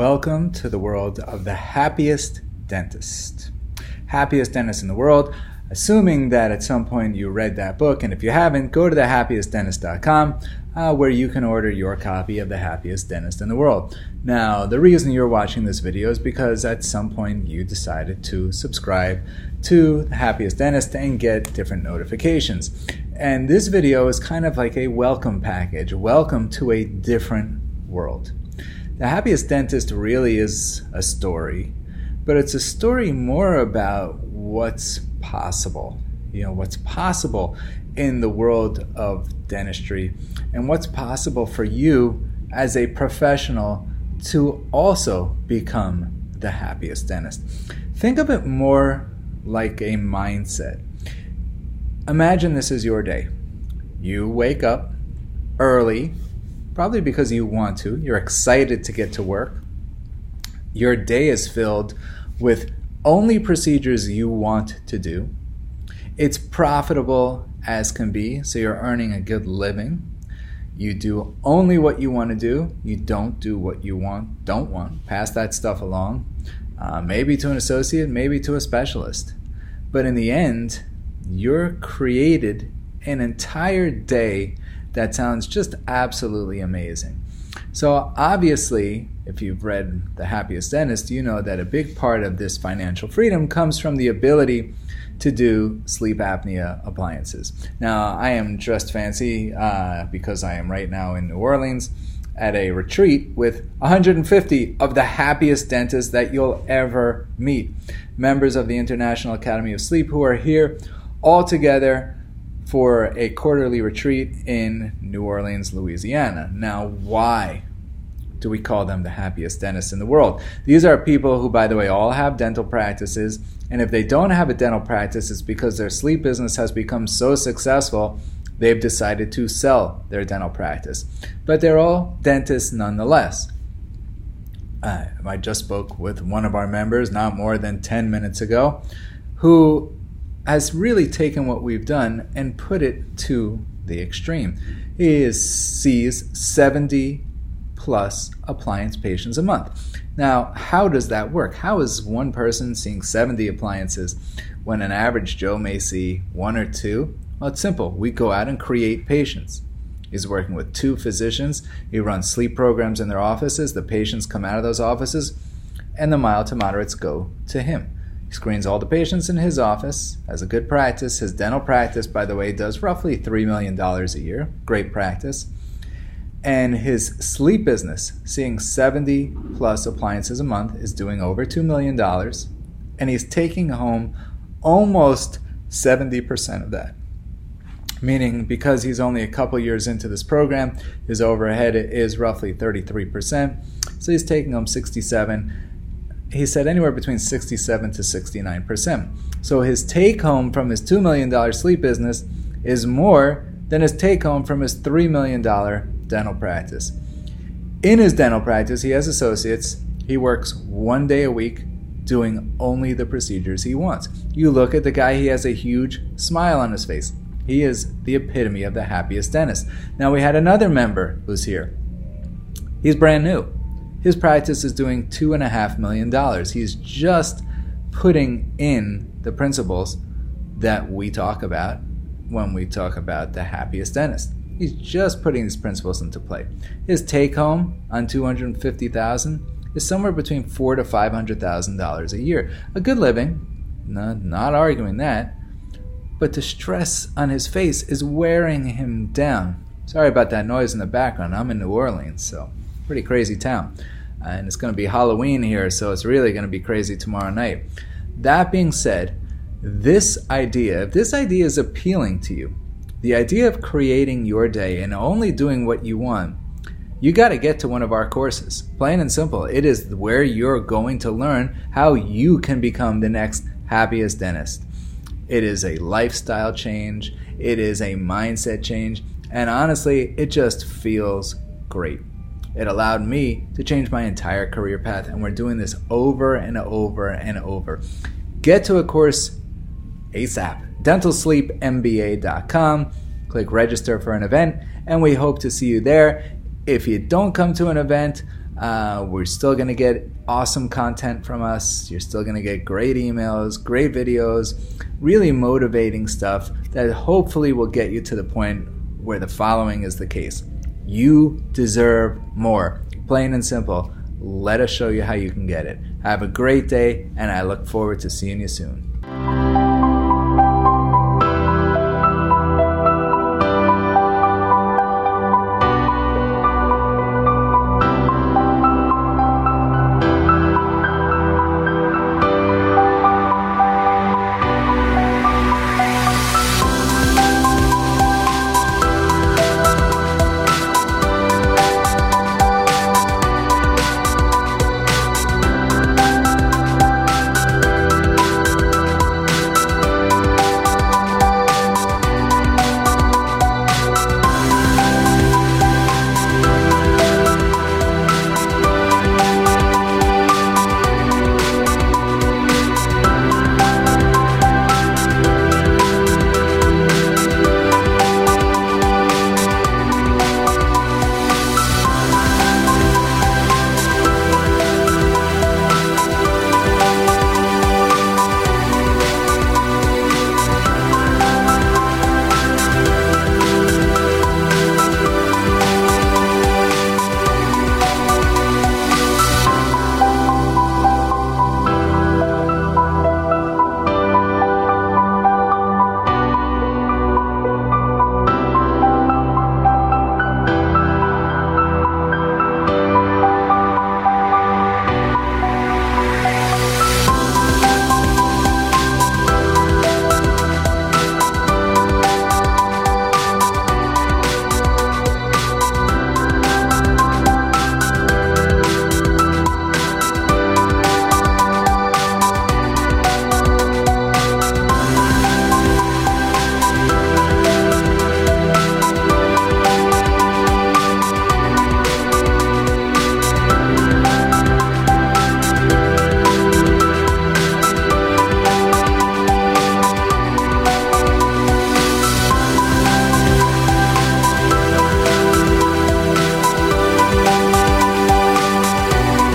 Welcome to the world of the happiest dentist. Happiest dentist in the world, assuming that at some point you read that book. And if you haven't, go to thehappiestdentist.com uh, where you can order your copy of The Happiest Dentist in the World. Now, the reason you're watching this video is because at some point you decided to subscribe to The Happiest Dentist and get different notifications. And this video is kind of like a welcome package, welcome to a different world. The Happiest Dentist really is a story, but it's a story more about what's possible. You know, what's possible in the world of dentistry and what's possible for you as a professional to also become the happiest dentist. Think of it more like a mindset. Imagine this is your day. You wake up early probably because you want to. You're excited to get to work. Your day is filled with only procedures you want to do. It's profitable as can be, so you're earning a good living. You do only what you want to do. You don't do what you want, don't want. Pass that stuff along, uh, maybe to an associate, maybe to a specialist. But in the end, you're created an entire day that sounds just absolutely amazing. So, obviously, if you've read The Happiest Dentist, you know that a big part of this financial freedom comes from the ability to do sleep apnea appliances. Now, I am dressed fancy uh, because I am right now in New Orleans at a retreat with 150 of the happiest dentists that you'll ever meet. Members of the International Academy of Sleep who are here all together for a quarterly retreat in New Orleans, Louisiana. Now, why do we call them the happiest dentists in the world? These are people who, by the way, all have dental practices. And if they don't have a dental practice, it's because their sleep business has become so successful, they've decided to sell their dental practice. But they're all dentists nonetheless. Uh, I just spoke with one of our members not more than 10 minutes ago who has really taken what we've done and put it to the extreme. He is, sees 70 plus appliance patients a month. Now, how does that work? How is one person seeing 70 appliances when an average Joe may see one or two? Well, it's simple. We go out and create patients. He's working with two physicians. He runs sleep programs in their offices. The patients come out of those offices, and the mild to moderates go to him. He screens all the patients in his office, has a good practice. His dental practice, by the way, does roughly $3 million a year. Great practice. And his sleep business, seeing 70 plus appliances a month, is doing over $2 million. And he's taking home almost 70% of that. Meaning, because he's only a couple years into this program, his overhead is roughly 33%. So he's taking home 67 he said anywhere between 67 to 69%. So his take home from his $2 million sleep business is more than his take home from his $3 million dental practice. In his dental practice, he has associates. He works one day a week doing only the procedures he wants. You look at the guy, he has a huge smile on his face. He is the epitome of the happiest dentist. Now, we had another member who's here. He's brand new. His practice is doing $2.5 million. He's just putting in the principles that we talk about when we talk about the happiest dentist. He's just putting these principles into play. His take home on 250,000 is somewhere between four to five hundred thousand dollars a year. A good living, not, not arguing that, but the stress on his face is wearing him down. Sorry about that noise in the background. I'm in New Orleans, so pretty crazy town. And it's going to be Halloween here, so it's really going to be crazy tomorrow night. That being said, this idea, if this idea is appealing to you, the idea of creating your day and only doing what you want, you got to get to one of our courses. Plain and simple. It is where you're going to learn how you can become the next happiest dentist. It is a lifestyle change, it is a mindset change, and honestly, it just feels great. It allowed me to change my entire career path, and we're doing this over and over and over. Get to a course ASAP. DentalSleepMBA.com. Click register for an event, and we hope to see you there. If you don't come to an event, Uh, we're still going to get awesome content from us. You're still going to get great emails, great videos, really motivating stuff that hopefully will get you to the point where the following is the case. You deserve more. Plain and simple. Let us show you how you can get it. Have a great day, and I look forward to seeing you soon.